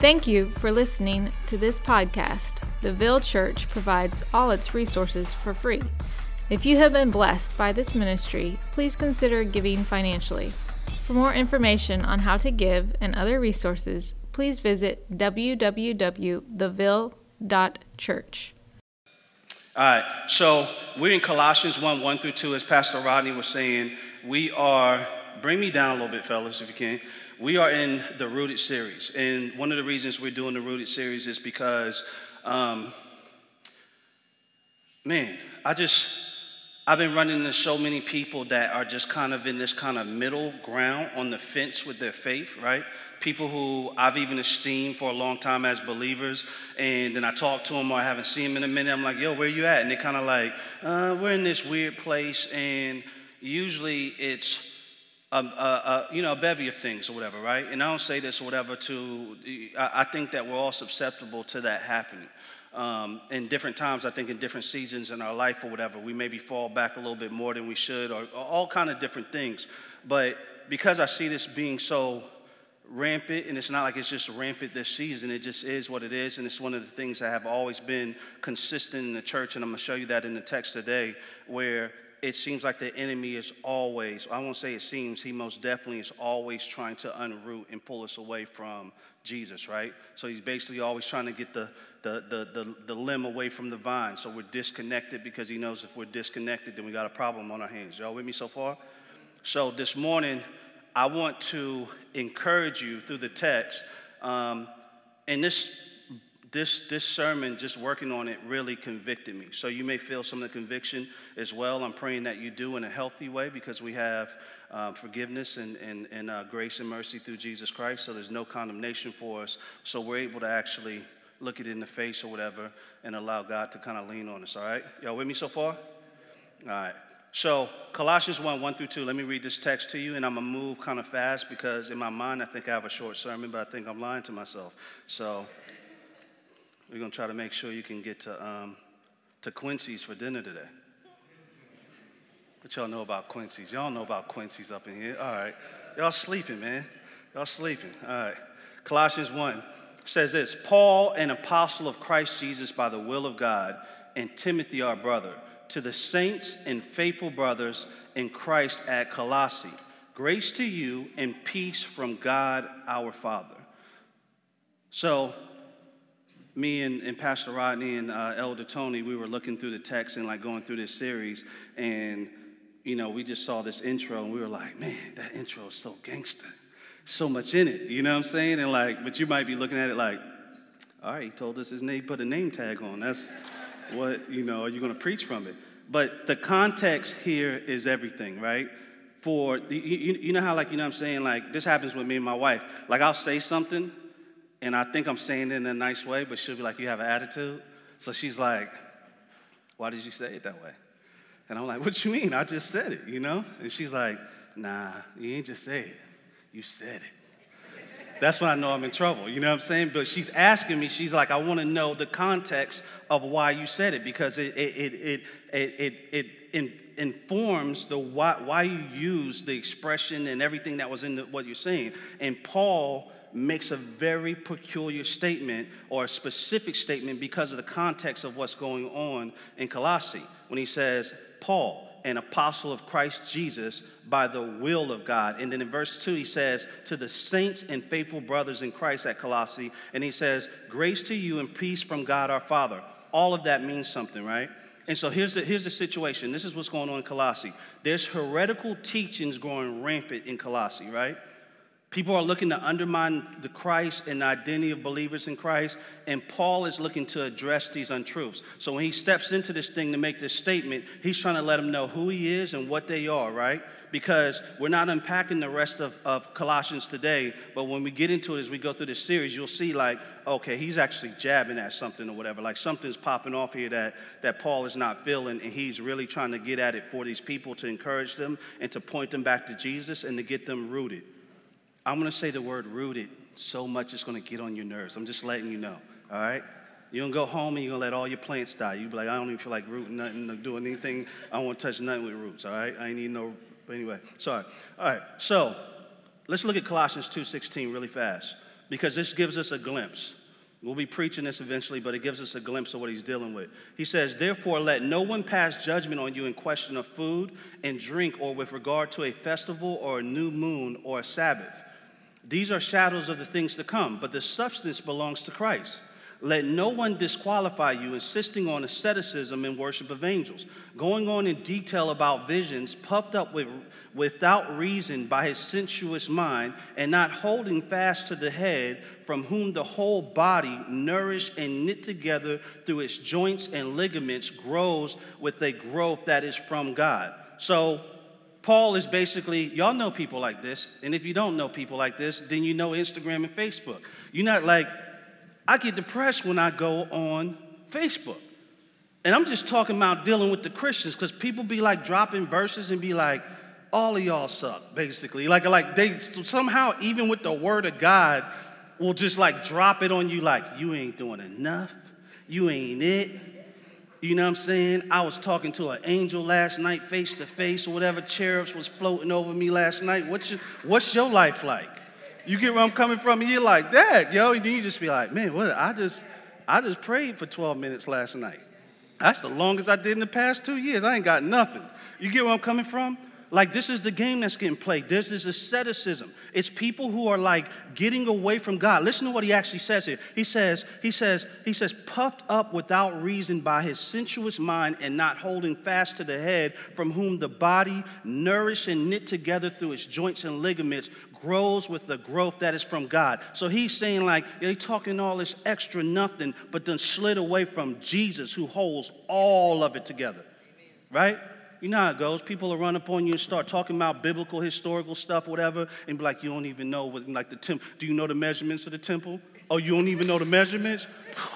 Thank you for listening to this podcast. The Ville Church provides all its resources for free. If you have been blessed by this ministry, please consider giving financially. For more information on how to give and other resources, please visit www.theville.church. All right, so we're in Colossians 1 1 through 2, as Pastor Rodney was saying. We are, bring me down a little bit, fellas, if you can. We are in the Rooted series. And one of the reasons we're doing the Rooted series is because, um, man, I just, I've been running into so many people that are just kind of in this kind of middle ground on the fence with their faith, right? People who I've even esteemed for a long time as believers, and then I talk to them or I haven't seen them in a minute. I'm like, yo, where you at? And they're kind of like, uh, we're in this weird place, and usually it's a, a, you know, a bevy of things or whatever, right? And I don't say this or whatever to, I, I think that we're all susceptible to that happening. Um, in different times, I think in different seasons in our life or whatever, we maybe fall back a little bit more than we should or, or all kind of different things. But because I see this being so rampant, and it's not like it's just rampant this season, it just is what it is. And it's one of the things that have always been consistent in the church. And I'm going to show you that in the text today, where it seems like the enemy is always, I won't say it seems, he most definitely is always trying to unroot and pull us away from Jesus, right? So he's basically always trying to get the, the, the, the, the limb away from the vine. So we're disconnected because he knows if we're disconnected, then we got a problem on our hands. Y'all with me so far? So this morning, I want to encourage you through the text. Um, and this this, this sermon, just working on it, really convicted me. So you may feel some of the conviction as well. I'm praying that you do in a healthy way because we have uh, forgiveness and, and, and uh, grace and mercy through Jesus Christ. So there's no condemnation for us. So we're able to actually look it in the face or whatever and allow God to kind of lean on us. All right? Y'all with me so far? All right. So, Colossians 1 1 through 2, let me read this text to you, and I'm going to move kind of fast because in my mind I think I have a short sermon, but I think I'm lying to myself. So, we're going to try to make sure you can get to, um, to Quincy's for dinner today. What y'all know about Quincy's? Y'all know about Quincy's up in here. All right. Y'all sleeping, man. Y'all sleeping. All right. Colossians 1 says this Paul, an apostle of Christ Jesus by the will of God, and Timothy, our brother, to the saints and faithful brothers in Christ at Colossae. Grace to you and peace from God our Father. So, me and, and Pastor Rodney and uh, Elder Tony, we were looking through the text and like going through this series, and you know, we just saw this intro and we were like, man, that intro is so gangster, so much in it. You know what I'm saying? And like, but you might be looking at it like, all right, he told us his name, put a name tag on. That's what you know. Are you going to preach from it? But the context here is everything, right? For you, you know how like you know what I'm saying like this happens with me and my wife. Like I'll say something and I think I'm saying it in a nice way, but she'll be like, You have an attitude? So she's like, Why did you say it that way? And I'm like, What you mean? I just said it, you know? And she's like, Nah, you ain't just say it. You said it. That's when I know I'm in trouble, you know what I'm saying? But she's asking me, she's like, I want to know the context of why you said it because it, it, it, it, it, it, informs the why, why you use the expression and everything that was in the, what you're saying. And Paul makes a very peculiar statement or a specific statement because of the context of what's going on in Colossae when he says, Paul, an apostle of Christ Jesus by the will of God. And then in verse 2, he says, To the saints and faithful brothers in Christ at Colossae, and he says, Grace to you and peace from God our Father. All of that means something, right? And so here's the, here's the situation. This is what's going on in Colossae. There's heretical teachings going rampant in Colossae, right? People are looking to undermine the Christ and the identity of believers in Christ, and Paul is looking to address these untruths. So when he steps into this thing to make this statement, he's trying to let them know who he is and what they are, right? Because we're not unpacking the rest of, of Colossians today, but when we get into it as we go through this series, you'll see, like, okay, he's actually jabbing at something or whatever. Like something's popping off here that, that Paul is not feeling, and he's really trying to get at it for these people to encourage them and to point them back to Jesus and to get them rooted. I'm to say the word rooted so much it's to get on your nerves. I'm just letting you know, all right? You're to go home and you're to let all your plants die. You'll be like, I don't even feel like rooting nothing doing anything. I don't touch nothing with roots, all right? I ain't need no, anyway, sorry. All right, so let's look at Colossians 2.16 really fast. because this gives us a glimpse. We'll be preaching this eventually, but it gives us a glimpse of what he's dealing with. He says, Therefore, let no one pass judgment on you in question of food and drink, or with regard to a festival, or a new moon, or a Sabbath. These are shadows of the things to come, but the substance belongs to Christ. Let no one disqualify you, insisting on asceticism and worship of angels, going on in detail about visions, puffed up with, without reason by his sensuous mind, and not holding fast to the head, from whom the whole body, nourished and knit together through its joints and ligaments, grows with a growth that is from God. So, Paul is basically, y'all know people like this, and if you don't know people like this, then you know Instagram and Facebook. You're not like, I get depressed when I go on Facebook. And I'm just talking about dealing with the Christians because people be like dropping verses and be like, all of y'all suck, basically. Like, like they somehow, even with the word of God, will just like drop it on you like, you ain't doing enough. You ain't it. You know what I'm saying? I was talking to an angel last night, face to face, or whatever cherubs was floating over me last night. What's your, what's your life like? You get where I'm coming from? And you're like, Dad, yo, and then you just be like, man, what? I just, I just prayed for 12 minutes last night. That's the longest I did in the past two years. I ain't got nothing. You get where I'm coming from? Like, this is the game that's getting played. There's this asceticism. It's people who are like getting away from God. Listen to what he actually says here. He says, he says, he says, puffed up without reason by his sensuous mind and not holding fast to the head, from whom the body, nourished and knit together through its joints and ligaments, grows with the growth that is from God. So he's saying, like, they talking all this extra nothing, but then slid away from Jesus who holds all of it together. Right? You know how it goes. People will run up on you and start talking about biblical, historical stuff, whatever, and be like, you don't even know what, like the temple. Do you know the measurements of the temple? Oh, you don't even know the measurements?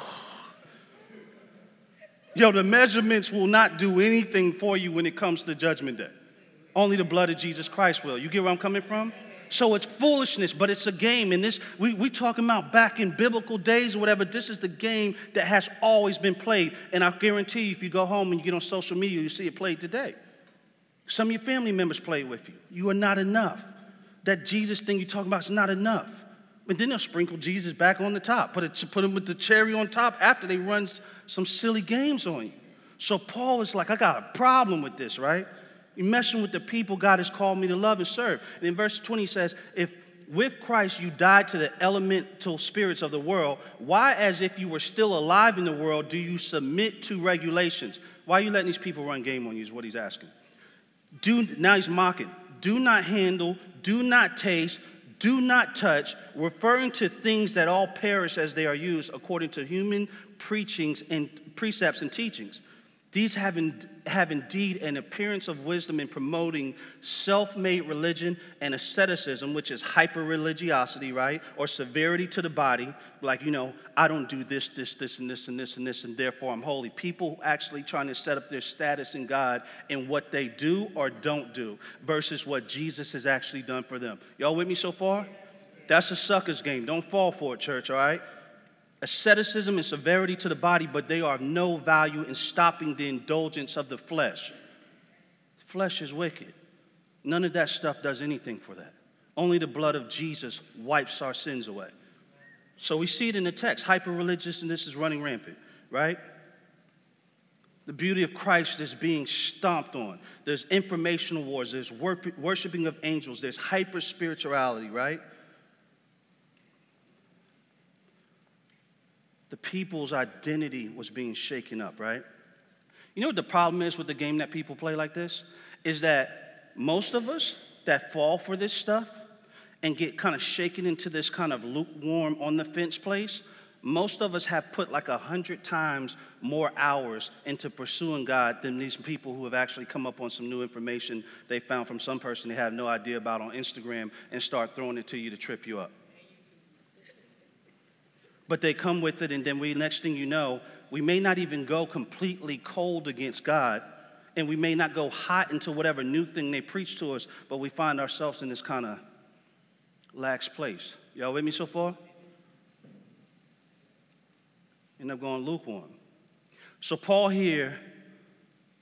Yo, the measurements will not do anything for you when it comes to judgment day. Only the blood of Jesus Christ will. You get where I'm coming from? So it's foolishness, but it's a game. And this, we, we talking about back in biblical days or whatever, this is the game that has always been played. And I guarantee you, if you go home and you get on social media, you see it played today. Some of your family members play with you. You are not enough. That Jesus thing you're talking about is not enough. And then they'll sprinkle Jesus back on the top, put, it, put him with the cherry on top after they run some silly games on you. So Paul is like, I got a problem with this, right? You're messing with the people God has called me to love and serve. And in verse 20 says, If with Christ you died to the elemental spirits of the world, why, as if you were still alive in the world, do you submit to regulations? Why are you letting these people run game on you? Is what he's asking. Do, now he's mocking. Do not handle, do not taste, do not touch, referring to things that all perish as they are used according to human preachings and precepts and teachings these have, in, have indeed an appearance of wisdom in promoting self made religion and asceticism, which is hyper religiosity, right? Or severity to the body. Like, you know, I don't do this, this, this, and this, and this, and this, and therefore I'm holy. People actually trying to set up their status in God in what they do or don't do versus what Jesus has actually done for them. Y'all with me so far? That's a sucker's game. Don't fall for it, church, all right? Asceticism and severity to the body, but they are of no value in stopping the indulgence of the flesh. Flesh is wicked. None of that stuff does anything for that. Only the blood of Jesus wipes our sins away. So we see it in the text. Hyper religiousness is running rampant, right? The beauty of Christ is being stomped on. There's informational wars, there's worshiping of angels, there's hyper spirituality, right? The people's identity was being shaken up, right? You know what the problem is with the game that people play like this? Is that most of us that fall for this stuff and get kind of shaken into this kind of lukewarm on the fence place, most of us have put like a hundred times more hours into pursuing God than these people who have actually come up on some new information they found from some person they have no idea about on Instagram and start throwing it to you to trip you up but they come with it, and then we, next thing you know, we may not even go completely cold against God, and we may not go hot into whatever new thing they preach to us, but we find ourselves in this kind of lax place. Y'all with me so far? End up going lukewarm. So Paul here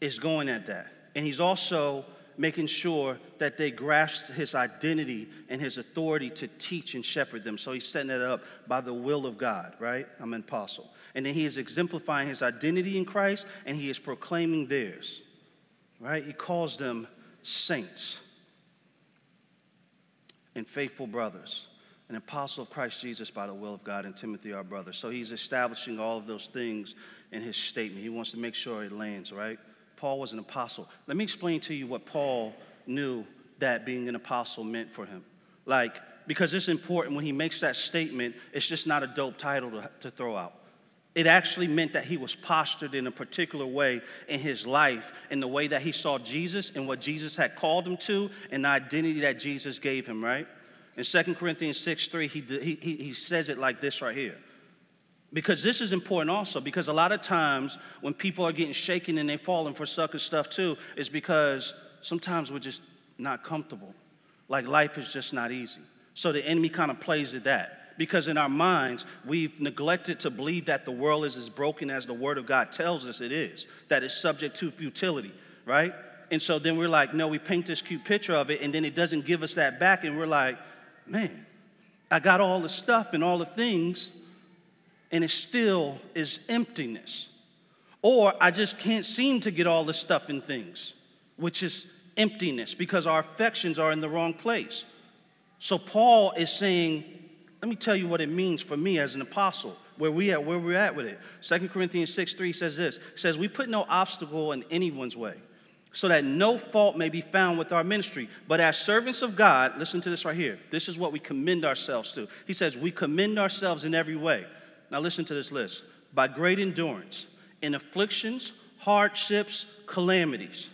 is going at that. And he's also making sure that they grasped his identity and his authority to teach and shepherd them. So he's setting it up by the will of God, right? I'm an apostle. And then he is exemplifying his identity in Christ and he is proclaiming theirs, right? He calls them saints and faithful brothers an apostle of Christ Jesus by the will of God, and Timothy, our brother. So he's establishing all of those things in his statement. He wants to make sure it lands, right? Paul was an apostle. Let me explain to you what Paul knew that being an apostle meant for him. Like, because it's important when he makes that statement, it's just not a dope title to, to throw out. It actually meant that he was postured in a particular way in his life, in the way that he saw Jesus and what Jesus had called him to, and the identity that Jesus gave him, right? In 2 Corinthians 6 3, he, he, he says it like this right here. Because this is important also, because a lot of times when people are getting shaken and they're falling for sucker stuff too, is because sometimes we're just not comfortable. Like life is just not easy. So the enemy kind of plays at that. Because in our minds, we've neglected to believe that the world is as broken as the Word of God tells us it is, that it's subject to futility, right? And so then we're like, no, we paint this cute picture of it, and then it doesn't give us that back, and we're like, man, I got all the stuff and all the things, and it still is emptiness. Or I just can't seem to get all the stuff and things, which is emptiness because our affections are in the wrong place. So Paul is saying, let me tell you what it means for me as an apostle, where we at, where we're at with it. 2 Corinthians 6 3 says this: says, We put no obstacle in anyone's way so that no fault may be found with our ministry. But as servants of God, listen to this right here. This is what we commend ourselves to. He says, We commend ourselves in every way. Now, listen to this list by great endurance, in afflictions, hardships, calamities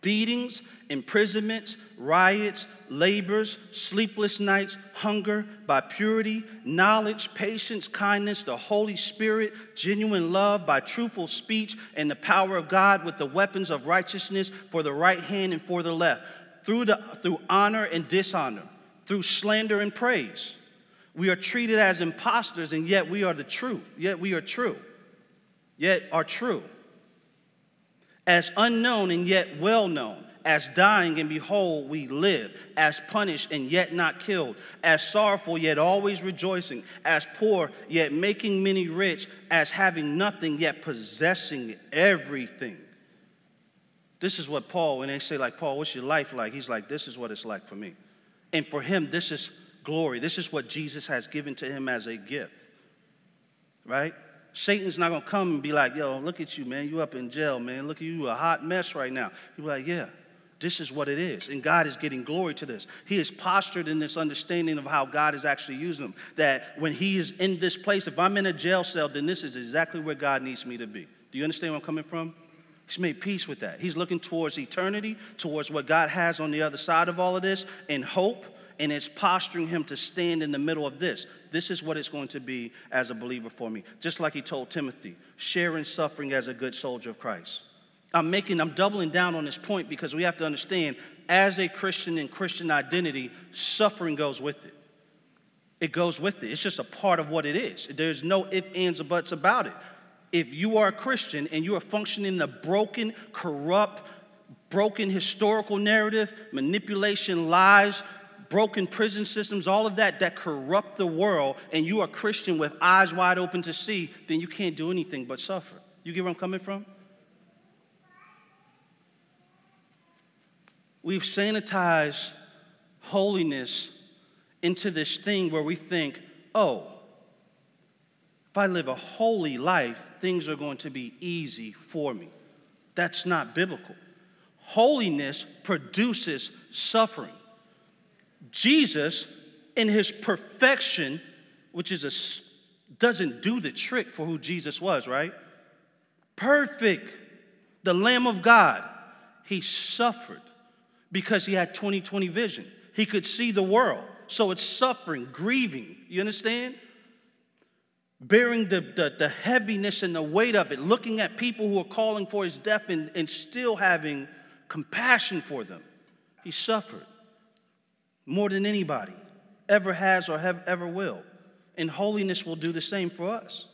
beatings, imprisonments, riots, labors, sleepless nights, hunger, by purity, knowledge, patience, kindness, the Holy Spirit, genuine love, by truthful speech, and the power of God with the weapons of righteousness for the right hand and for the left, through, the, through honor and dishonor, through slander and praise. We are treated as impostors, and yet we are the truth, yet we are true, yet are true. As unknown and yet well known, as dying and behold we live, as punished and yet not killed, as sorrowful yet always rejoicing, as poor yet making many rich, as having nothing yet possessing everything. This is what Paul, when they say, like, Paul, what's your life like? He's like, this is what it's like for me. And for him, this is glory. This is what Jesus has given to him as a gift, right? Satan's not gonna come and be like, yo, look at you, man. You up in jail, man. Look at you, a hot mess right now. He'll be like, yeah, this is what it is. And God is getting glory to this. He is postured in this understanding of how God is actually using him. That when he is in this place, if I'm in a jail cell, then this is exactly where God needs me to be. Do you understand where I'm coming from? He's made peace with that. He's looking towards eternity, towards what God has on the other side of all of this, in hope and it's posturing him to stand in the middle of this. This is what it's going to be as a believer for me. Just like he told Timothy, sharing suffering as a good soldier of Christ. I'm making, I'm doubling down on this point because we have to understand as a Christian in Christian identity, suffering goes with it. It goes with it. It's just a part of what it is. There's no ifs, ands, or buts about it. If you are a Christian and you are functioning in a broken, corrupt, broken historical narrative, manipulation, lies, broken prison systems, all of that that corrupt the world, and you are Christian with eyes wide open to see, then you can't do anything but suffer. You get where I'm coming from? We've sanitized holiness into this thing where we think, oh, if I live a holy life, things are going to be easy for me. That's not biblical. Holiness produces suffering. Jesus, in his perfection, which is a doesn't do the trick for who Jesus was, right? Perfect, the Lamb of God. He suffered because he had 2020 vision. He could see the world. So it's suffering, grieving. You understand? Bearing the, the, the heaviness and the weight of it, looking at people who are calling for his death and, and still having compassion for them. He suffered more than anybody ever has or have, ever will. And holiness will do the same for us.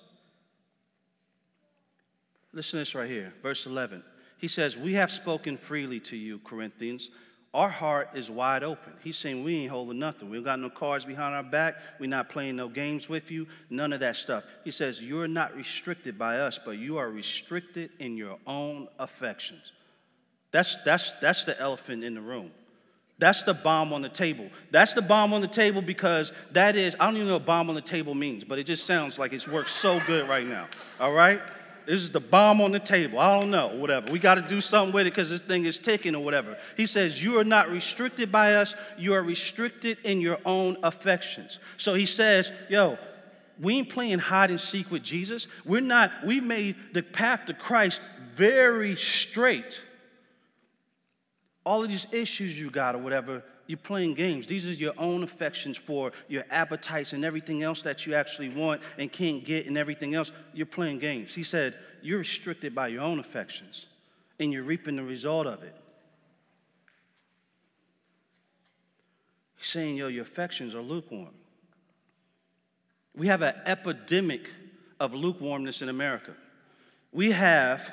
Listen to this right here, verse 11. He says, We have spoken freely to you, Corinthians. Our heart is wide open. He's saying we ain't holding nothing. We got no cards behind our back. We're not playing no games with you. None of that stuff. He says, You're not restricted by us, but you are restricted in your own affections. That's, that's, that's the elephant in the room. That's the bomb on the table. That's the bomb on the table because that is, I don't even know what bomb on the table means, but it just sounds like it's worked so good right now. All right? This is the bomb on the table. I don't know, whatever. We got to do something with it because this thing is ticking or whatever. He says, You are not restricted by us, you are restricted in your own affections. So he says, Yo, we ain't playing hide and seek with Jesus. We're not, we made the path to Christ very straight all of these issues you got or whatever, you're playing games. These are your own affections for your appetites and everything else that you actually want and can't get and everything else. You're playing games. He said, You're restricted by your own affections and you're reaping the result of it. He's saying, Yo, your affections are lukewarm. We have an epidemic of lukewarmness in America. We have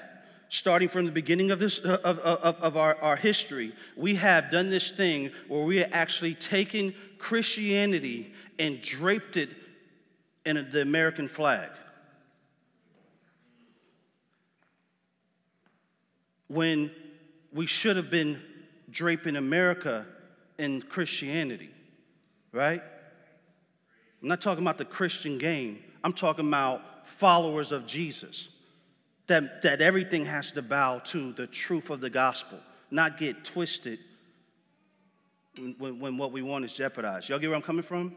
starting from the beginning of, this, uh, of, of, of our, our history, we have done this thing where we are actually taken Christianity and draped it in the American flag. When we should have been draping America in Christianity, right? I'm not talking about the Christian game, I'm talking about followers of Jesus that, that everything has to bow to the truth of the gospel, not get twisted when, when what we want is jeopardized. Y'all get where I'm coming from?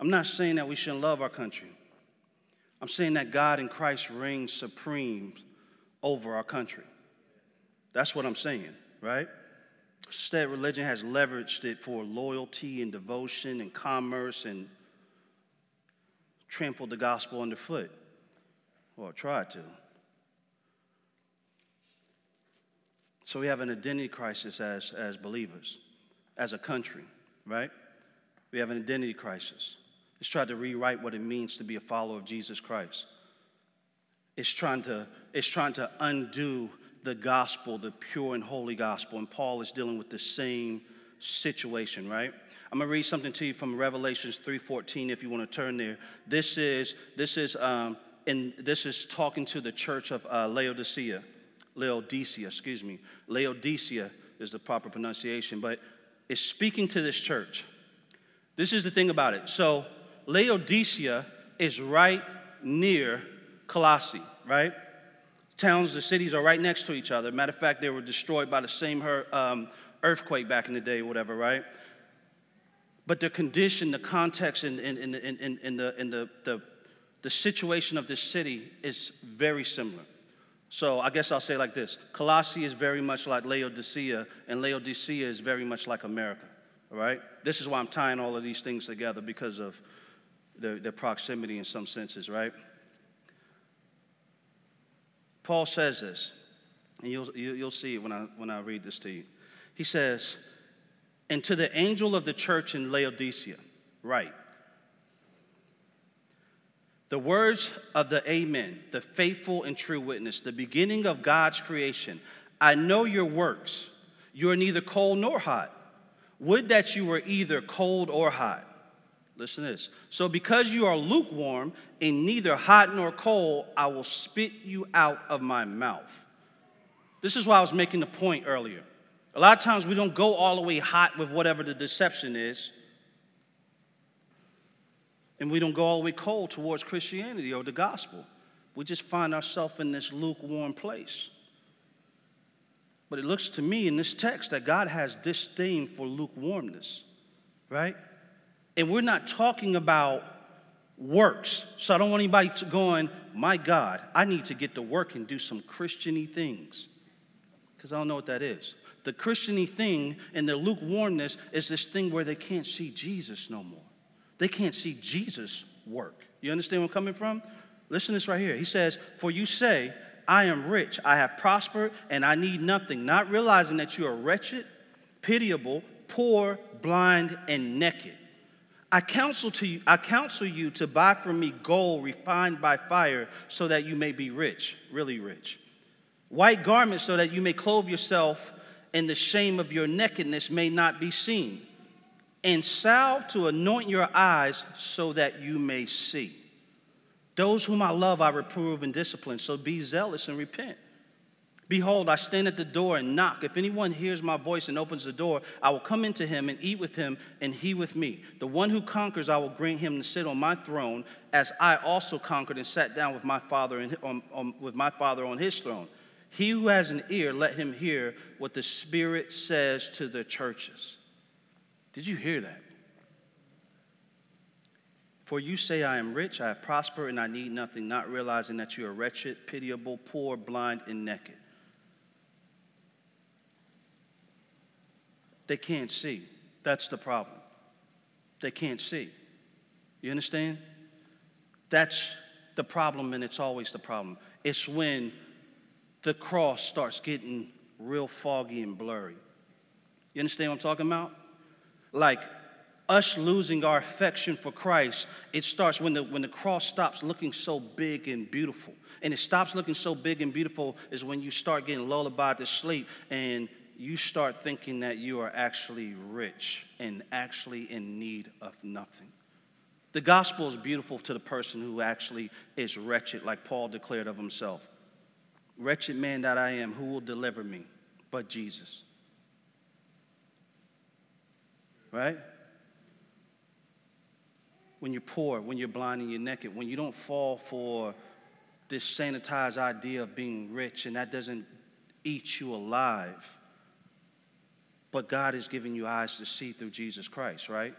I'm not saying that we shouldn't love our country. I'm saying that God in Christ reigns supreme over our country. That's what I'm saying, right? Instead, religion has leveraged it for loyalty and devotion and commerce and trampled the gospel underfoot, or tried to. So we have an identity crisis as, as believers, as a country, right? We have an identity crisis. It's tried to rewrite what it means to be a follower of Jesus Christ. It's trying to, it's trying to undo the gospel, the pure and holy gospel. And Paul is dealing with the same situation, right? I'm gonna read something to you from Revelations 3:14 if you want to turn there. This is this is um, and this is talking to the church of uh, Laodicea. Laodicea, excuse me. Laodicea is the proper pronunciation, but it's speaking to this church. This is the thing about it. So Laodicea is right near Colossae, right? Towns, the cities are right next to each other. Matter of fact, they were destroyed by the same um, earthquake back in the day, whatever, right? But the condition, the context, and, the, the, the, the situation of this city is very similar. So I guess I'll say like this Colossae is very much like Laodicea, and Laodicea is very much like America, all right? This is why I'm tying all of these things together because of their, their proximity in some senses, right? Paul says this, and you'll, you'll see it when I, when I read this to you. He says, And to the angel of the church in Laodicea, write, the words of the Amen, the faithful and true witness, the beginning of God's creation. I know your works. You are neither cold nor hot. Would that you were either cold or hot. Listen to this. So, because you are lukewarm and neither hot nor cold, I will spit you out of my mouth. This is why I was making the point earlier. A lot of times we don't go all the way hot with whatever the deception is, and we don't go all the way cold towards Christianity or the gospel. We just find ourselves in this lukewarm place. But it looks to me in this text that God has disdain for lukewarmness, right? And we're not talking about works. So I don't want anybody to going, my God, I need to get to work and do some Christiany things. Because I don't know what that is. The Christiany thing and the lukewarmness is this thing where they can't see Jesus no more. They can't see Jesus work. You understand where I'm coming from? Listen to this right here. He says, For you say, I am rich, I have prospered, and I need nothing, not realizing that you are wretched, pitiable, poor, blind, and naked. I counsel to you, I counsel you to buy from me gold refined by fire so that you may be rich, really rich. White garments so that you may clothe yourself and the shame of your nakedness may not be seen. And salve to anoint your eyes so that you may see. Those whom I love, I reprove and discipline. So be zealous and repent. Behold, I stand at the door and knock. If anyone hears my voice and opens the door, I will come into him and eat with him, and he with me. The one who conquers, I will grant him to sit on my throne, as I also conquered and sat down with my father, on, on, with my father on his throne. He who has an ear, let him hear what the Spirit says to the churches. Did you hear that? For you say, I am rich, I have prospered, and I need nothing, not realizing that you are wretched, pitiable, poor, blind, and naked. They can't see. That's the problem. They can't see. You understand? That's the problem, and it's always the problem. It's when the cross starts getting real foggy and blurry. You understand what I'm talking about? Like us losing our affection for Christ, it starts when the, when the cross stops looking so big and beautiful. And it stops looking so big and beautiful is when you start getting lullabied to sleep and you start thinking that you are actually rich and actually in need of nothing. The gospel is beautiful to the person who actually is wretched, like Paul declared of himself. Wretched man that I am, who will deliver me but Jesus? Right? When you're poor, when you're blind and you're naked, when you don't fall for this sanitized idea of being rich and that doesn't eat you alive but God is giving you eyes to see through Jesus Christ, right?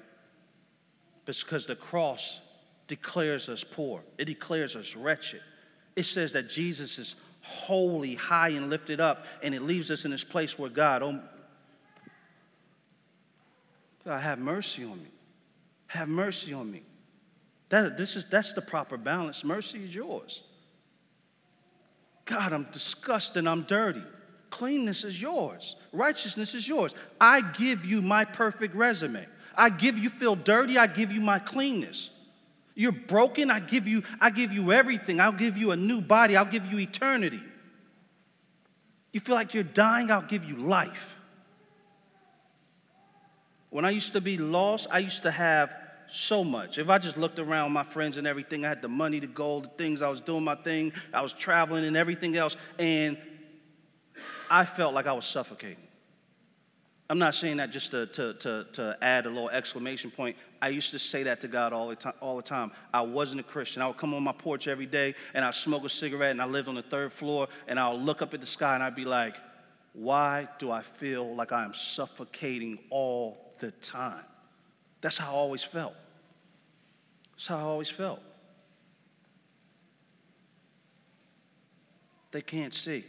Because the cross declares us poor, it declares us wretched. It says that Jesus is holy, high, and lifted up, and it leaves us in this place where God, oh, God, have mercy on me. Have mercy on me. That, this is, that's the proper balance. Mercy is yours. God, I'm disgusted, I'm dirty. Cleanness is yours. Righteousness is yours. I give you my perfect resume. I give you feel dirty, I give you my cleanness. You're broken, I give you I give you everything. I'll give you a new body. I'll give you eternity. You feel like you're dying, I'll give you life. When I used to be lost, I used to have so much. If I just looked around my friends and everything, I had the money, the gold, the things, I was doing my thing, I was traveling and everything else. And I felt like I was suffocating. I'm not saying that just to, to, to, to add a little exclamation point. I used to say that to God all the, time, all the time. I wasn't a Christian. I would come on my porch every day and I'd smoke a cigarette and I lived on the third floor and I would look up at the sky and I'd be like, why do I feel like I am suffocating all the time? That's how I always felt. That's how I always felt. They can't see.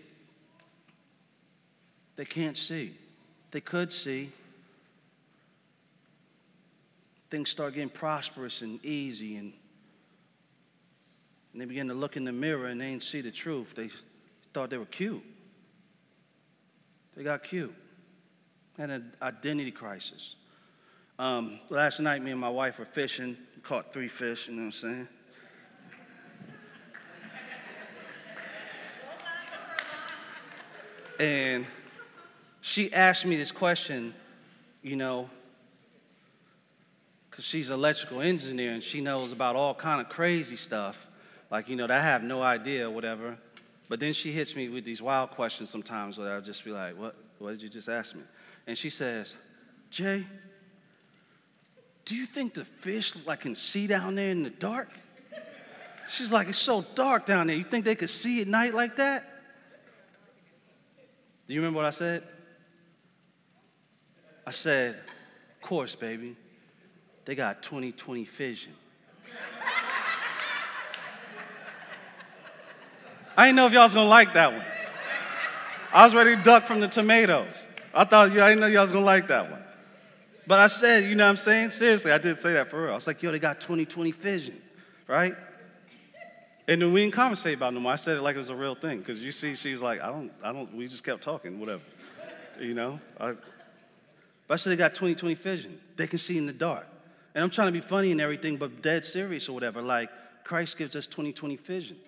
They can't see. They could see. Things start getting prosperous and easy, and, and they begin to look in the mirror and they didn't see the truth. They thought they were cute. They got cute. Had an identity crisis. Um, last night, me and my wife were fishing, caught three fish, you know what I'm saying? and she asked me this question, you know, because she's an electrical engineer and she knows about all kind of crazy stuff, like, you know, that I have no idea, whatever. But then she hits me with these wild questions sometimes where I'll just be like, what, what did you just ask me? And she says, Jay, do you think the fish like can see down there in the dark? She's like, it's so dark down there. You think they could see at night like that? Do you remember what I said? I said, Of course, baby. They got 2020 vision. I didn't know if y'all was gonna like that one. I was ready to duck from the tomatoes. I thought, yeah, I didn't know y'all was gonna like that one. But I said, you know what I'm saying? Seriously, I did say that for real. I was like, yo, they got 2020 vision, right? And then we didn't conversate about no more. I said it like it was a real thing. Because you see, she was like, I don't, I don't, we just kept talking, whatever. You know? I, but I said they got 20/20 vision. They can see in the dark. And I'm trying to be funny and everything, but dead serious or whatever. Like, Christ gives us 2020 vision.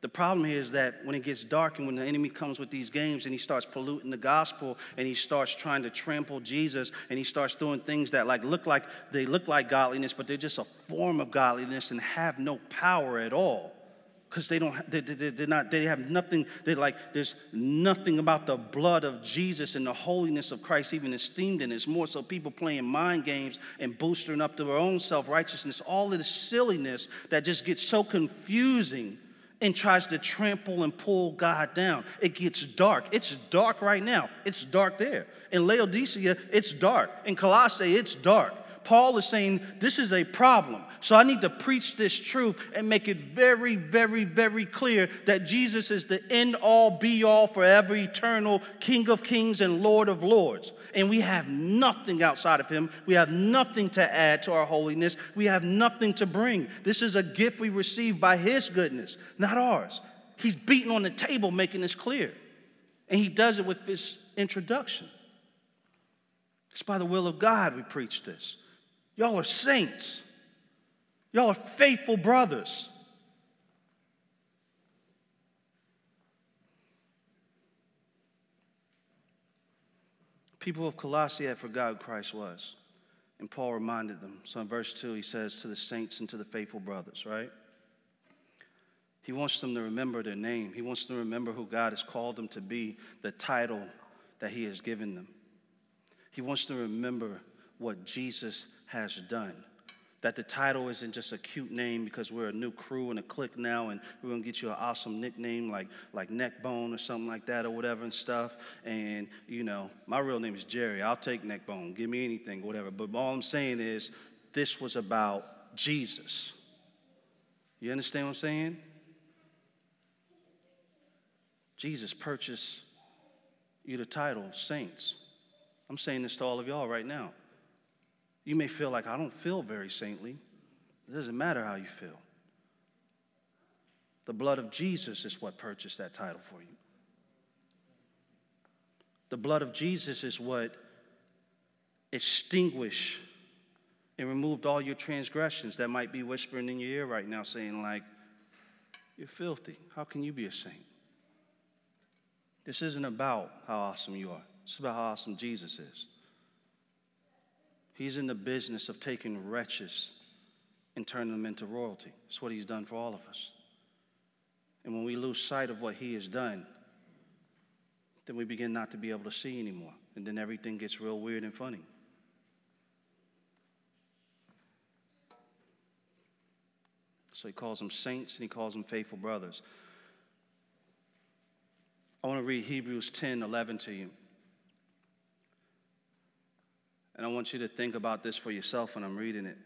The problem here is that when it gets dark and when the enemy comes with these games and he starts polluting the gospel and he starts trying to trample Jesus and he starts doing things that like look like they look like godliness, but they're just a form of godliness and have no power at all because they don't they, they, they're not they have nothing they like there's nothing about the blood of jesus and the holiness of christ even esteemed in it. it's more so people playing mind games and boosting up their own self-righteousness all of the silliness that just gets so confusing and tries to trample and pull God down. It gets dark. It's dark right now. It's dark there. In Laodicea, it's dark. In Colossae, it's dark. Paul is saying this is a problem. So I need to preach this truth and make it very, very, very clear that Jesus is the end all be all forever eternal King of kings and Lord of lords. And we have nothing outside of him. We have nothing to add to our holiness. We have nothing to bring. This is a gift we receive by his goodness, not ours. He's beating on the table making this clear. And he does it with this introduction. It's by the will of God we preach this. Y'all are saints. Y'all are faithful brothers. People of Colossae had forgot who Christ was. And Paul reminded them. So in verse 2, he says, To the saints and to the faithful brothers, right? He wants them to remember their name. He wants them to remember who God has called them to be, the title that He has given them. He wants them to remember what Jesus has done. That the title isn't just a cute name because we're a new crew and a clique now, and we're gonna get you an awesome nickname like like Neckbone or something like that or whatever and stuff. And you know, my real name is Jerry. I'll take Neckbone. Give me anything, whatever. But all I'm saying is, this was about Jesus. You understand what I'm saying? Jesus purchased you the title saints. I'm saying this to all of y'all right now. You may feel like I don't feel very saintly. It doesn't matter how you feel. The blood of Jesus is what purchased that title for you. The blood of Jesus is what extinguished and removed all your transgressions that might be whispering in your ear right now, saying, like, you're filthy. How can you be a saint? This isn't about how awesome you are. It's about how awesome Jesus is. He's in the business of taking wretches and turning them into royalty. That's what he's done for all of us. And when we lose sight of what he has done, then we begin not to be able to see anymore. And then everything gets real weird and funny. So he calls them saints and he calls them faithful brothers. I want to read Hebrews 10 11 to you. And I want you to think about this for yourself when I'm reading it.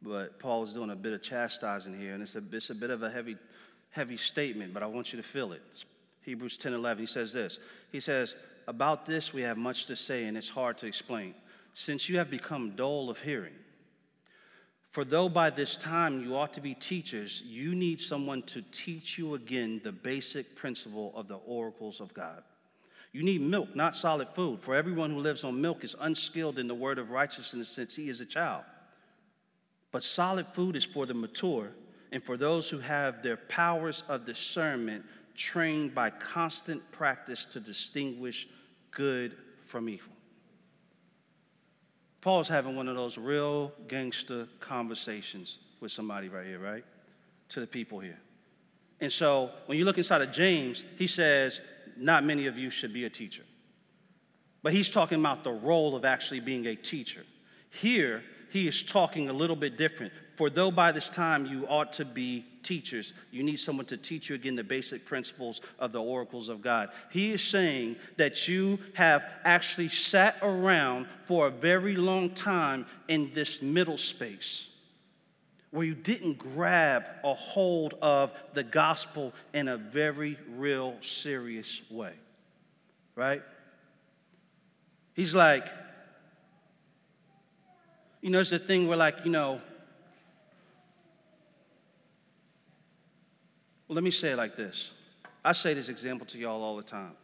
But Paul is doing a bit of chastising here, and it's a, it's a bit of a heavy, heavy statement, but I want you to feel it. It's Hebrews 10 11, he says this. He says, About this we have much to say, and it's hard to explain, since you have become dull of hearing. For though by this time you ought to be teachers, you need someone to teach you again the basic principle of the oracles of God. You need milk, not solid food, for everyone who lives on milk is unskilled in the word of righteousness since he is a child. But solid food is for the mature and for those who have their powers of discernment trained by constant practice to distinguish good from evil. Paul's having one of those real gangster conversations with somebody right here, right? To the people here. And so when you look inside of James, he says, not many of you should be a teacher. But he's talking about the role of actually being a teacher. Here, he is talking a little bit different. For though by this time you ought to be teachers, you need someone to teach you again the basic principles of the oracles of God. He is saying that you have actually sat around for a very long time in this middle space where you didn't grab a hold of the gospel in a very real, serious way. Right? He's like, you know, it's a thing where, like, you know, well, let me say it like this. I say this example to y'all all the time.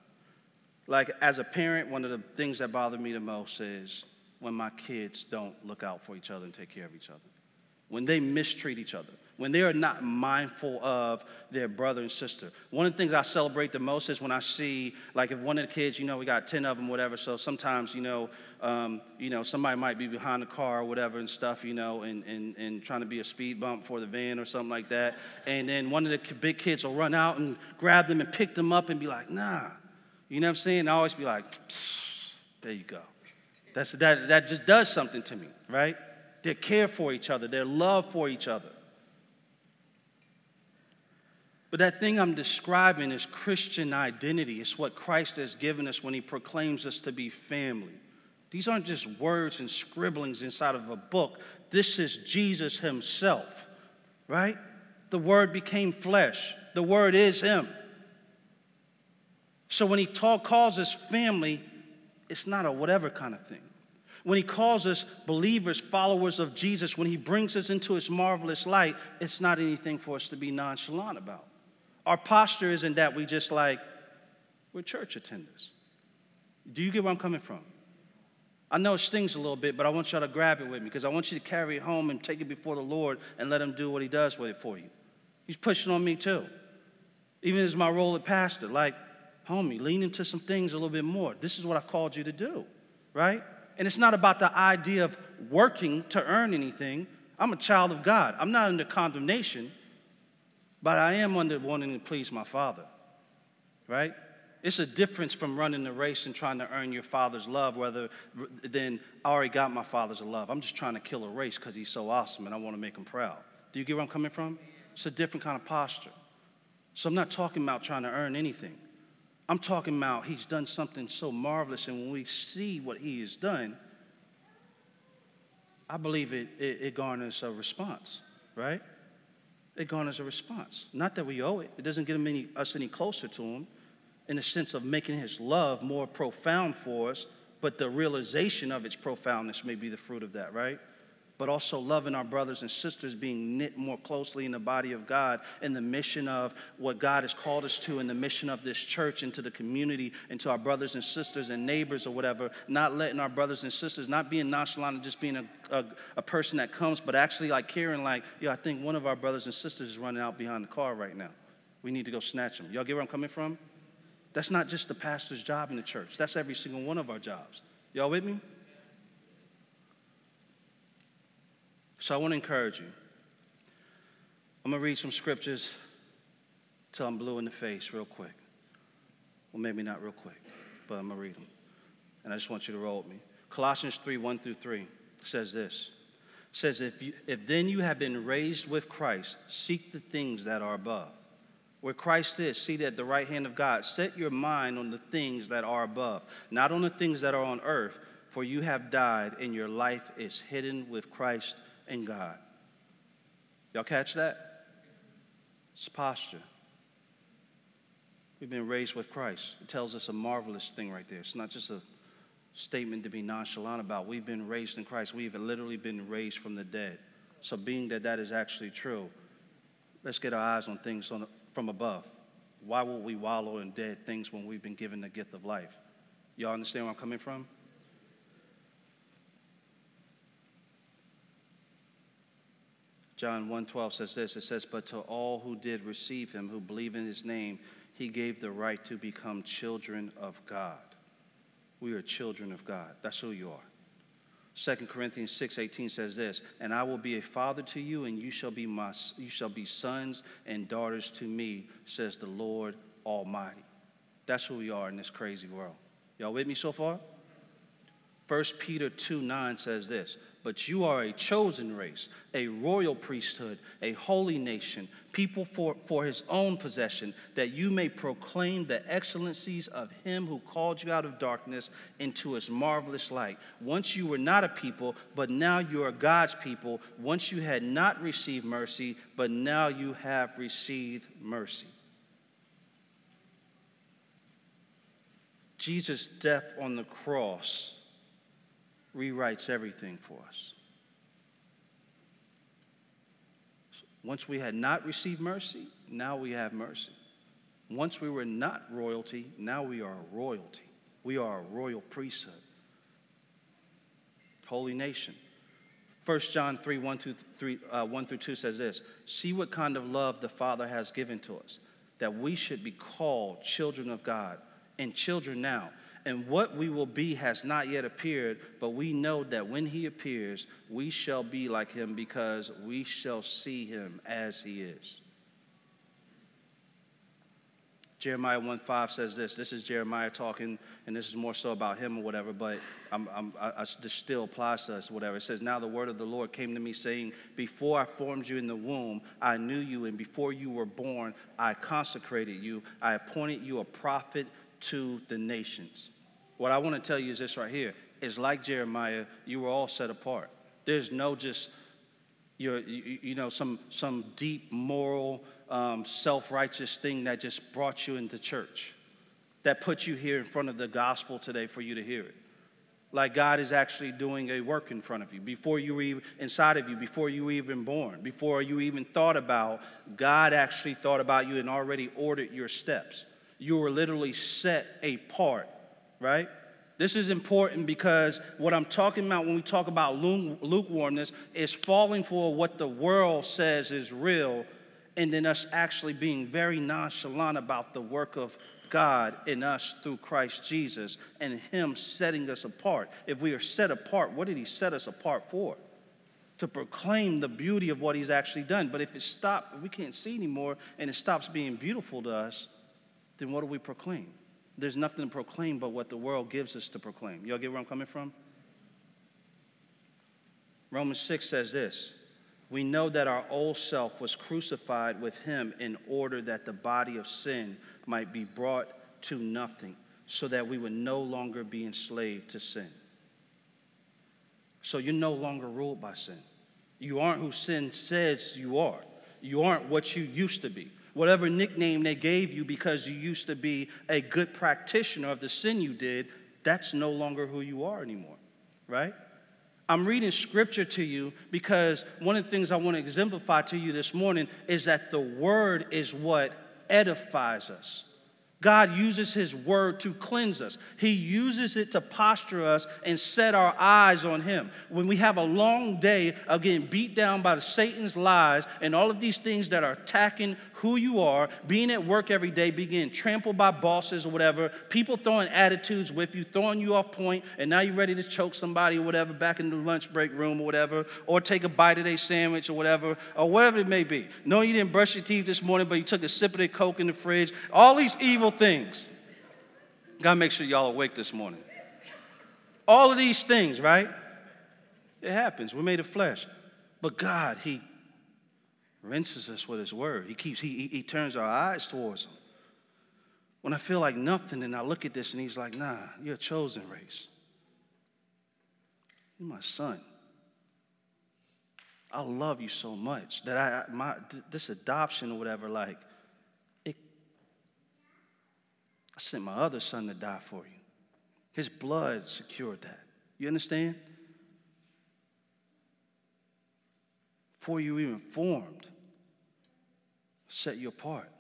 Like, as a parent, one of the things that bother me the most is when my kids don't look out for each other and take care of each other, when they mistreat each other, when they are not mindful of their brother and sister. One of the things I celebrate the most is when I see, like, if one of the kids, you know, we got 10 of them, whatever, so sometimes, you know, um, you know, somebody might be behind the car or whatever and stuff, you know, and, and, and trying to be a speed bump for the van or something like that. And then one of the big kids will run out and grab them and pick them up and be like, nah. You know what I'm saying? I always be like, there you go. That's, that, that just does something to me, right? Their care for each other, their love for each other. But that thing I'm describing is Christian identity. It's what Christ has given us when he proclaims us to be family. These aren't just words and scribblings inside of a book. This is Jesus himself, right? The word became flesh. The word is him. So when he talk, calls us family, it's not a whatever kind of thing. When he calls us believers, followers of Jesus, when he brings us into his marvelous light, it's not anything for us to be nonchalant about. Our posture isn't that we just like, we're church attenders. Do you get where I'm coming from? I know it stings a little bit, but I want y'all to grab it with me because I want you to carry it home and take it before the Lord and let Him do what He does with it for you. He's pushing on me too. Even as my role as pastor, like, homie, lean into some things a little bit more. This is what I've called you to do, right? And it's not about the idea of working to earn anything. I'm a child of God. I'm not under condemnation. But I am under wanting to please my Father, right? It's a difference from running the race and trying to earn your father's love, rather than I already got my father's love. I'm just trying to kill a race because he's so awesome and I want to make him proud. Do you get where I'm coming from? It's a different kind of posture. So I'm not talking about trying to earn anything. I'm talking about he's done something so marvelous, and when we see what he has done, I believe it, it, it garners a response, right? it garners a response. Not that we owe it, it doesn't get any, us any closer to Him in the sense of making His love more profound for us, but the realization of its profoundness may be the fruit of that, right? But also loving our brothers and sisters, being knit more closely in the body of God, in the mission of what God has called us to, in the mission of this church, into the community, into our brothers and sisters and neighbors or whatever, not letting our brothers and sisters, not being nonchalant and just being a, a, a person that comes, but actually like caring, like, yeah, I think one of our brothers and sisters is running out behind the car right now. We need to go snatch them. Y'all get where I'm coming from? That's not just the pastor's job in the church, that's every single one of our jobs. Y'all with me? So I want to encourage you. I'm going to read some scriptures till I'm blue in the face real quick. Well, maybe not real quick, but I'm going to read them. And I just want you to roll with me. Colossians 3 1 through 3 says this. Says, if, you, if then you have been raised with Christ, seek the things that are above. Where Christ is, seated at the right hand of God, set your mind on the things that are above, not on the things that are on earth, for you have died, and your life is hidden with Christ in God. Y'all catch that? It's posture. We've been raised with Christ. It tells us a marvelous thing right there. It's not just a statement to be nonchalant about. We've been raised in Christ. We've literally been raised from the dead. So, being that that is actually true, let's get our eyes on things on, from above. Why will we wallow in dead things when we've been given the gift of life? Y'all understand where I'm coming from? John 1:12 says this. It says, "But to all who did receive him, who believe in his name, he gave the right to become children of God." We are children of God. That's who you are. 2 Corinthians 6:18 says this, "And I will be a father to you, and you shall be my you shall be sons and daughters to me," says the Lord Almighty. That's who we are in this crazy world. Y'all with me so far? 1 Peter 2 9 says this, but you are a chosen race, a royal priesthood, a holy nation, people for, for his own possession, that you may proclaim the excellencies of him who called you out of darkness into his marvelous light. Once you were not a people, but now you are God's people. Once you had not received mercy, but now you have received mercy. Jesus' death on the cross rewrites everything for us. Once we had not received mercy, now we have mercy. Once we were not royalty, now we are royalty. We are a royal priesthood. holy nation. 1 John 3 1 through, 3, uh, 1 through 2 says this See what kind of love the Father has given to us, that we should be called children of God, and children now. And what we will be has not yet appeared, but we know that when he appears, we shall be like him because we shall see him as he is. Jeremiah 1 5 says this. This is Jeremiah talking, and this is more so about him or whatever, but I'm, I'm, I, I, this still applies to us, whatever. It says, Now the word of the Lord came to me, saying, Before I formed you in the womb, I knew you, and before you were born, I consecrated you. I appointed you a prophet to the nations. What I want to tell you is this right here is like Jeremiah, you were all set apart. There's no just, you you know, some, some deep moral um, self righteous thing that just brought you into church, that put you here in front of the gospel today for you to hear it. Like God is actually doing a work in front of you before you were even inside of you, before you were even born, before you even thought about, God actually thought about you and already ordered your steps. You were literally set apart, right? This is important because what I'm talking about when we talk about lukewarmness is falling for what the world says is real and then us actually being very nonchalant about the work of God in us through Christ Jesus and Him setting us apart. If we are set apart, what did He set us apart for? To proclaim the beauty of what He's actually done. But if it stops, we can't see anymore and it stops being beautiful to us, then what do we proclaim? There's nothing to proclaim but what the world gives us to proclaim. Y'all get where I'm coming from? Romans 6 says this we know that our old self was crucified with him in order that the body of sin might be brought to nothing, so that we would no longer be enslaved to sin. So you're no longer ruled by sin. You aren't who sin says you are. You aren't what you used to be. Whatever nickname they gave you because you used to be a good practitioner of the sin you did, that's no longer who you are anymore, right? I'm reading scripture to you because one of the things I want to exemplify to you this morning is that the word is what edifies us. God uses His word to cleanse us. He uses it to posture us and set our eyes on Him. When we have a long day of getting beat down by Satan's lies and all of these things that are attacking who you are, being at work every day, being trampled by bosses or whatever, people throwing attitudes with you, throwing you off point, and now you're ready to choke somebody or whatever back in the lunch break room or whatever, or take a bite of a sandwich or whatever, or whatever it may be. No, you didn't brush your teeth this morning, but you took a sip of the Coke in the fridge. All these evil things. Gotta make sure y'all awake this morning. All of these things, right? It happens. We're made of flesh. But God, He rinses us with his word. He keeps, he, he he turns our eyes towards him. When I feel like nothing and I look at this and he's like, nah, you're a chosen race. You're my son. I love you so much that I, my, this adoption or whatever, like, it, I sent my other son to die for you. His blood secured that. You understand? Before you even formed, set you apart.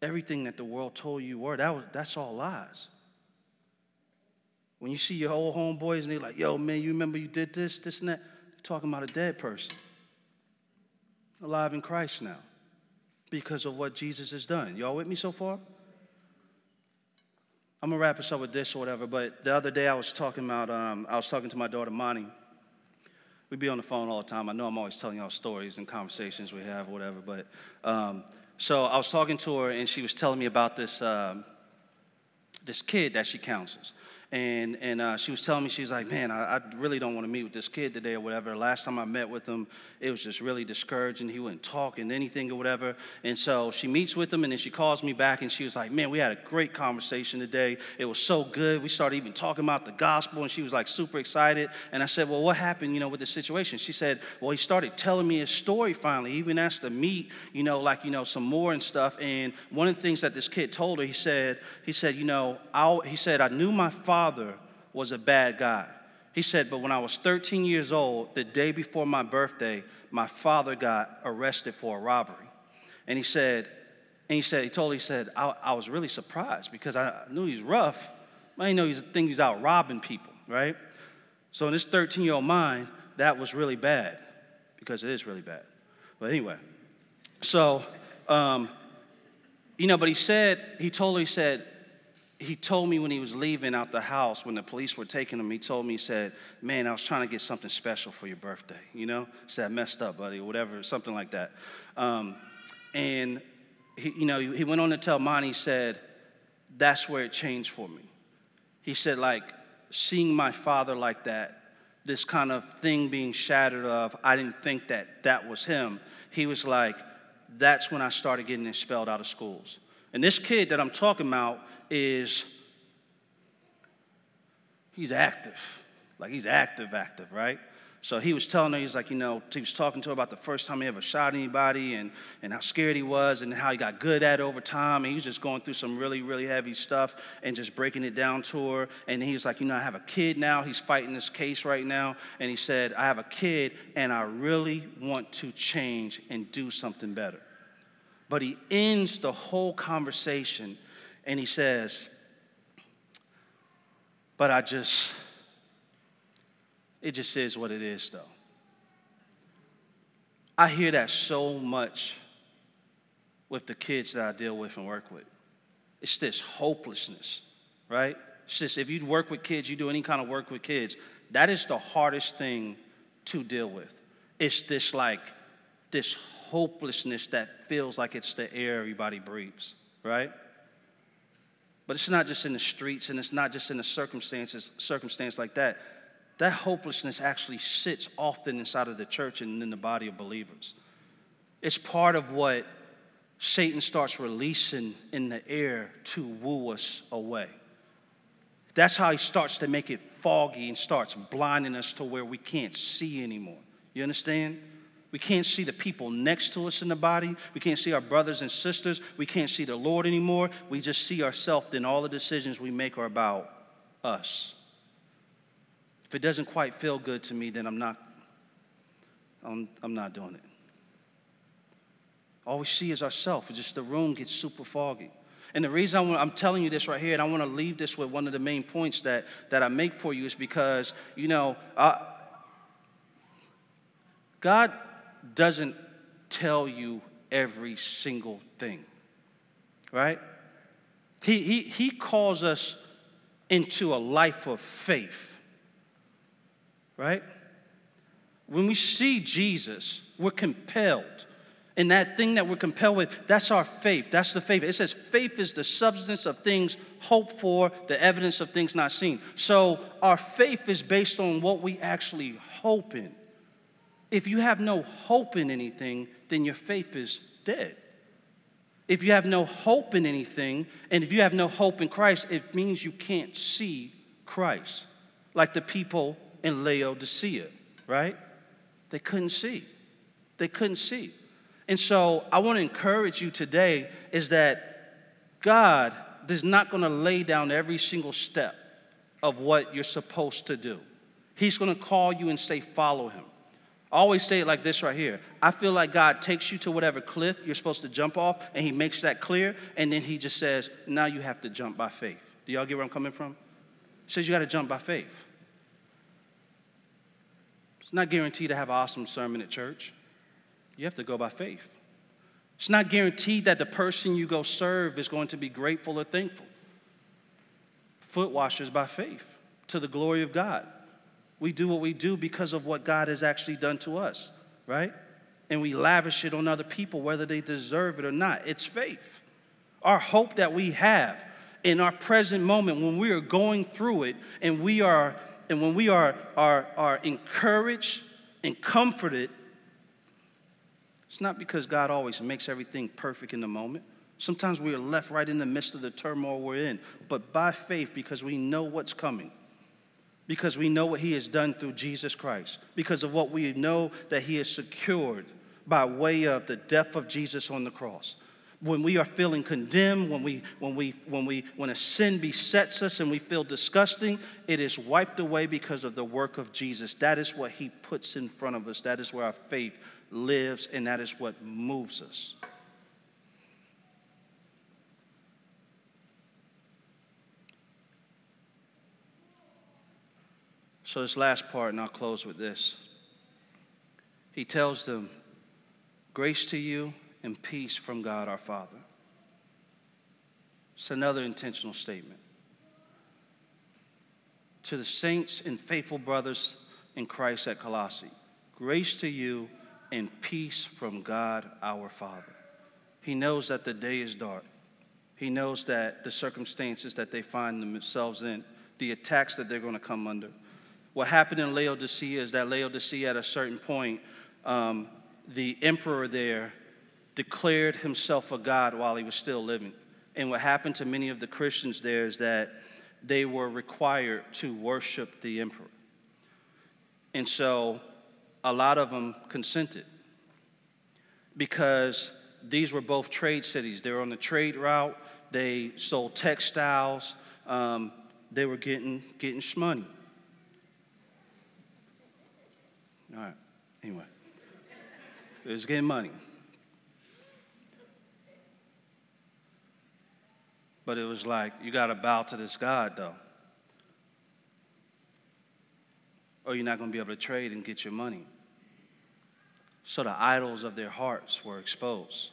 Everything that the world told you were, that was, that's all lies. When you see your old homeboys and they're like, yo, man, you remember you did this, this, and that? They're talking about a dead person. Alive in Christ now because of what Jesus has done. Y'all with me so far? I'm gonna wrap this up with this or whatever, but the other day I was talking about, um, I was talking to my daughter Monty we be on the phone all the time. I know I'm always telling y'all stories and conversations we have, whatever. But um, so I was talking to her, and she was telling me about this um, this kid that she counsels. And, and uh, she was telling me, she was like, man, I, I really don't want to meet with this kid today or whatever. Last time I met with him, it was just really discouraging. He wouldn't talk and anything or whatever. And so she meets with him and then she calls me back and she was like, man, we had a great conversation today. It was so good. We started even talking about the gospel and she was like super excited. And I said, well, what happened, you know, with the situation? She said, well, he started telling me his story finally. He even asked to meet, you know, like, you know, some more and stuff. And one of the things that this kid told her, he said, he said, you know, I, he said, I knew my father father was a bad guy. He said, but when I was 13 years old, the day before my birthday, my father got arrested for a robbery. And he said, and he said, he told he said, I, I was really surprised because I knew he was rough. I didn't know he was, think he was out robbing people. right? So in this 13 year old mind, that was really bad because it is really bad. But anyway, so, um, you know, but he said, he he said, he told me when he was leaving out the house, when the police were taking him, he told me, he said, Man, I was trying to get something special for your birthday. You know? He said, messed up, buddy, or whatever, something like that. Um, and, he, you know, he went on to tell Monty, he said, That's where it changed for me. He said, like, seeing my father like that, this kind of thing being shattered of, I didn't think that that was him. He was like, That's when I started getting expelled out of schools. And this kid that I'm talking about is, he's active. Like he's active, active, right? So he was telling her, he's like, you know, he was talking to her about the first time he ever shot anybody and, and how scared he was and how he got good at it over time. And he was just going through some really, really heavy stuff and just breaking it down to her. And he was like, you know, I have a kid now. He's fighting this case right now. And he said, I have a kid and I really want to change and do something better. But he ends the whole conversation and he says, But I just, it just is what it is, though. I hear that so much with the kids that I deal with and work with. It's this hopelessness, right? It's just if you work with kids, you do any kind of work with kids, that is the hardest thing to deal with. It's this like, this hopelessness that feels like it's the air everybody breathes, right? But it's not just in the streets and it's not just in the circumstances, circumstance like that. That hopelessness actually sits often inside of the church and in the body of believers. It's part of what Satan starts releasing in the air to woo us away. That's how he starts to make it foggy and starts blinding us to where we can't see anymore. You understand? We can't see the people next to us in the body. We can't see our brothers and sisters. We can't see the Lord anymore. We just see ourselves, then all the decisions we make are about us. If it doesn't quite feel good to me, then I'm not, I'm, I'm not doing it. All we see is ourselves. It's just the room gets super foggy. And the reason I am telling you this right here, and I want to leave this with one of the main points that, that I make for you, is because, you know, uh, God doesn't tell you every single thing, right? He, he, he calls us into a life of faith, right? When we see Jesus, we're compelled. And that thing that we're compelled with, that's our faith. That's the faith. It says faith is the substance of things hoped for, the evidence of things not seen. So our faith is based on what we actually hope in. If you have no hope in anything, then your faith is dead. If you have no hope in anything, and if you have no hope in Christ, it means you can't see Christ. Like the people in Laodicea, right? They couldn't see. They couldn't see. And so I want to encourage you today is that God is not going to lay down every single step of what you're supposed to do. He's going to call you and say, follow him. Always say it like this right here. I feel like God takes you to whatever cliff you're supposed to jump off, and He makes that clear, and then He just says, now you have to jump by faith. Do y'all get where I'm coming from? He says you got to jump by faith. It's not guaranteed to have an awesome sermon at church. You have to go by faith. It's not guaranteed that the person you go serve is going to be grateful or thankful. Foot washers by faith to the glory of God. We do what we do because of what God has actually done to us, right? And we lavish it on other people, whether they deserve it or not. It's faith. Our hope that we have in our present moment when we are going through it and we are and when we are, are, are encouraged and comforted, it's not because God always makes everything perfect in the moment. Sometimes we are left right in the midst of the turmoil we're in, but by faith because we know what's coming because we know what he has done through Jesus Christ, because of what we know that he has secured by way of the death of Jesus on the cross. When we are feeling condemned, when we when we when we when a sin besets us and we feel disgusting, it is wiped away because of the work of Jesus. That is what he puts in front of us. That is where our faith lives and that is what moves us. So, this last part, and I'll close with this. He tells them, Grace to you and peace from God our Father. It's another intentional statement. To the saints and faithful brothers in Christ at Colossae, grace to you and peace from God our Father. He knows that the day is dark. He knows that the circumstances that they find themselves in, the attacks that they're going to come under. What happened in Laodicea is that Laodicea, at a certain point, um, the emperor there declared himself a god while he was still living. And what happened to many of the Christians there is that they were required to worship the emperor. And so a lot of them consented because these were both trade cities. They were on the trade route, they sold textiles, um, they were getting, getting shmoney. All right, anyway, it was getting money. But it was like, you got to bow to this God, though. Or you're not going to be able to trade and get your money. So the idols of their hearts were exposed.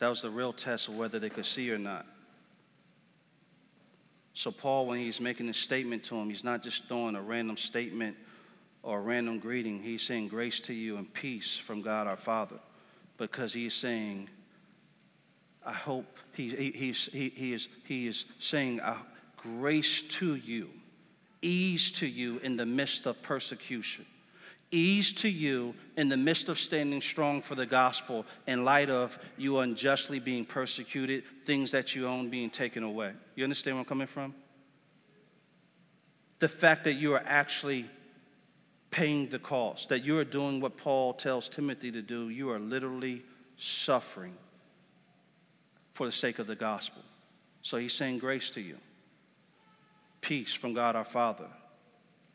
That was the real test of whether they could see or not. So, Paul, when he's making this statement to him, he's not just throwing a random statement or a random greeting. He's saying, Grace to you and peace from God our Father. Because he's saying, I hope he, he, he's, he, he, is, he is saying, uh, grace to you, ease to you in the midst of persecution, ease to you in the midst of standing strong for the gospel in light of you unjustly being persecuted, things that you own being taken away. You understand where I'm coming from? The fact that you are actually paying the cost, that you are doing what Paul tells Timothy to do, you are literally suffering for the sake of the gospel. So he's saying grace to you. Peace from God our Father.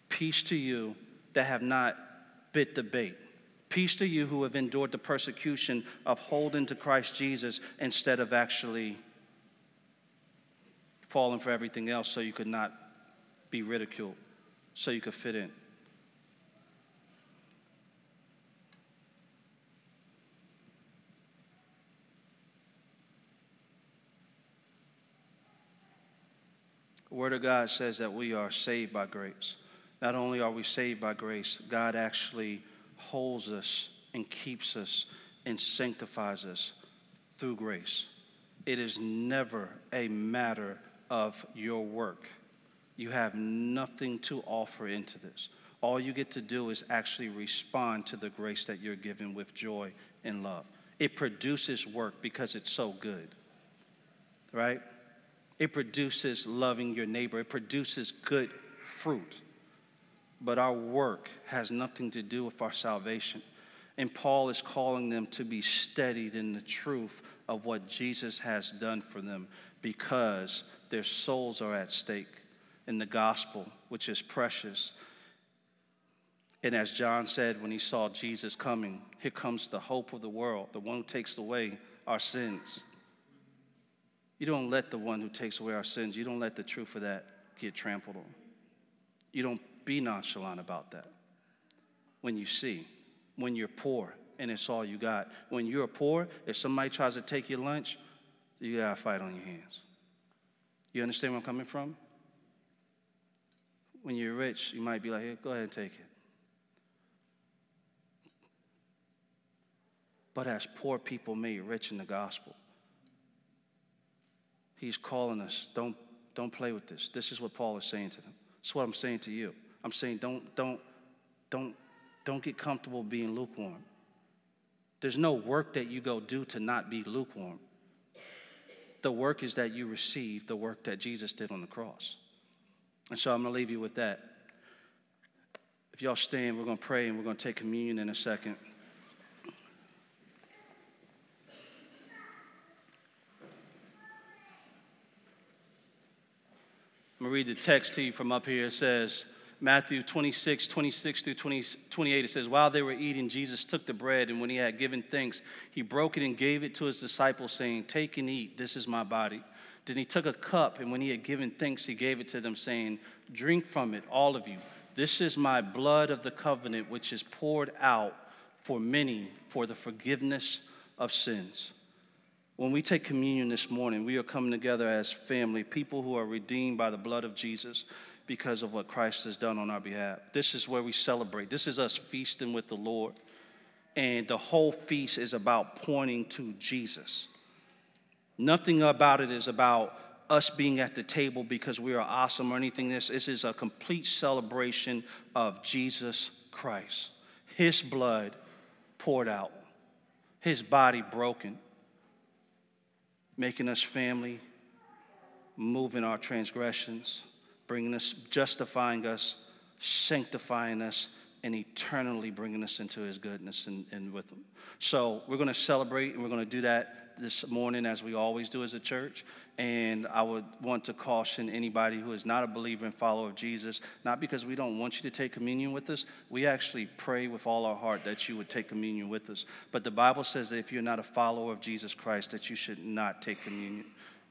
Peace to you that have not bit the bait. Peace to you who have endured the persecution of holding to Christ Jesus instead of actually falling for everything else so you could not be ridiculed, so you could fit in. The Word of God says that we are saved by grace. Not only are we saved by grace, God actually holds us and keeps us and sanctifies us through grace. It is never a matter of your work. You have nothing to offer into this. All you get to do is actually respond to the grace that you're given with joy and love. It produces work because it's so good, right? It produces loving your neighbor, it produces good fruit. But our work has nothing to do with our salvation. And Paul is calling them to be steadied in the truth of what Jesus has done for them because their souls are at stake in the gospel, which is precious. And as John said when he saw Jesus coming, here comes the hope of the world, the one who takes away our sins. You don't let the one who takes away our sins, you don't let the truth of that get trampled on. You don't be nonchalant about that. When you see, when you're poor and it's all you got. When you're poor, if somebody tries to take your lunch, you got a fight on your hands. You understand where I'm coming from? When you're rich, you might be like, hey, go ahead and take it. But as poor people made rich in the gospel, He's calling us. Don't, don't play with this. This is what Paul is saying to them. That's what I'm saying to you. I'm saying don't, don't, don't, don't get comfortable being lukewarm. There's no work that you go do to not be lukewarm. The work is that you receive the work that Jesus did on the cross. And so I'm going to leave you with that. If y'all stand, we're going to pray and we're going to take communion in a second. I'm going to read the text to you from up here. It says, Matthew 26, 26 through 20, 28, it says, While they were eating, Jesus took the bread, and when he had given thanks, he broke it and gave it to his disciples, saying, Take and eat, this is my body. Then he took a cup, and when he had given thanks, he gave it to them, saying, Drink from it, all of you. This is my blood of the covenant, which is poured out for many for the forgiveness of sins. When we take communion this morning, we are coming together as family, people who are redeemed by the blood of Jesus because of what Christ has done on our behalf. This is where we celebrate. This is us feasting with the Lord. And the whole feast is about pointing to Jesus. Nothing about it is about us being at the table because we are awesome or anything. This, this is a complete celebration of Jesus Christ. His blood poured out, His body broken, making us family, moving our transgressions, bringing us, justifying us, sanctifying us, and eternally bringing us into his goodness and, and with him. So we're going to celebrate, and we're going to do that this morning as we always do as a church. And I would want to caution anybody who is not a believer and follower of Jesus, not because we don't want you to take communion with us. We actually pray with all our heart that you would take communion with us. But the Bible says that if you're not a follower of Jesus Christ, that you should not take communion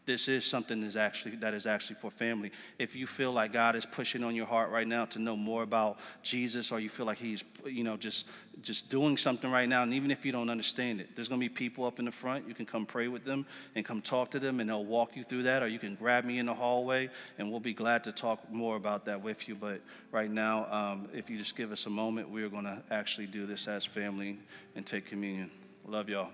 this is something that is actually that is actually for family. If you feel like God is pushing on your heart right now to know more about Jesus, or you feel like He's you know just just doing something right now, and even if you don't understand it, there's going to be people up in the front. You can come pray with them and come talk to them, and they'll walk you through that. Or you can grab me in the hallway, and we'll be glad to talk more about that with you. But right now, um, if you just give us a moment, we are going to actually do this as family and take communion. Love y'all.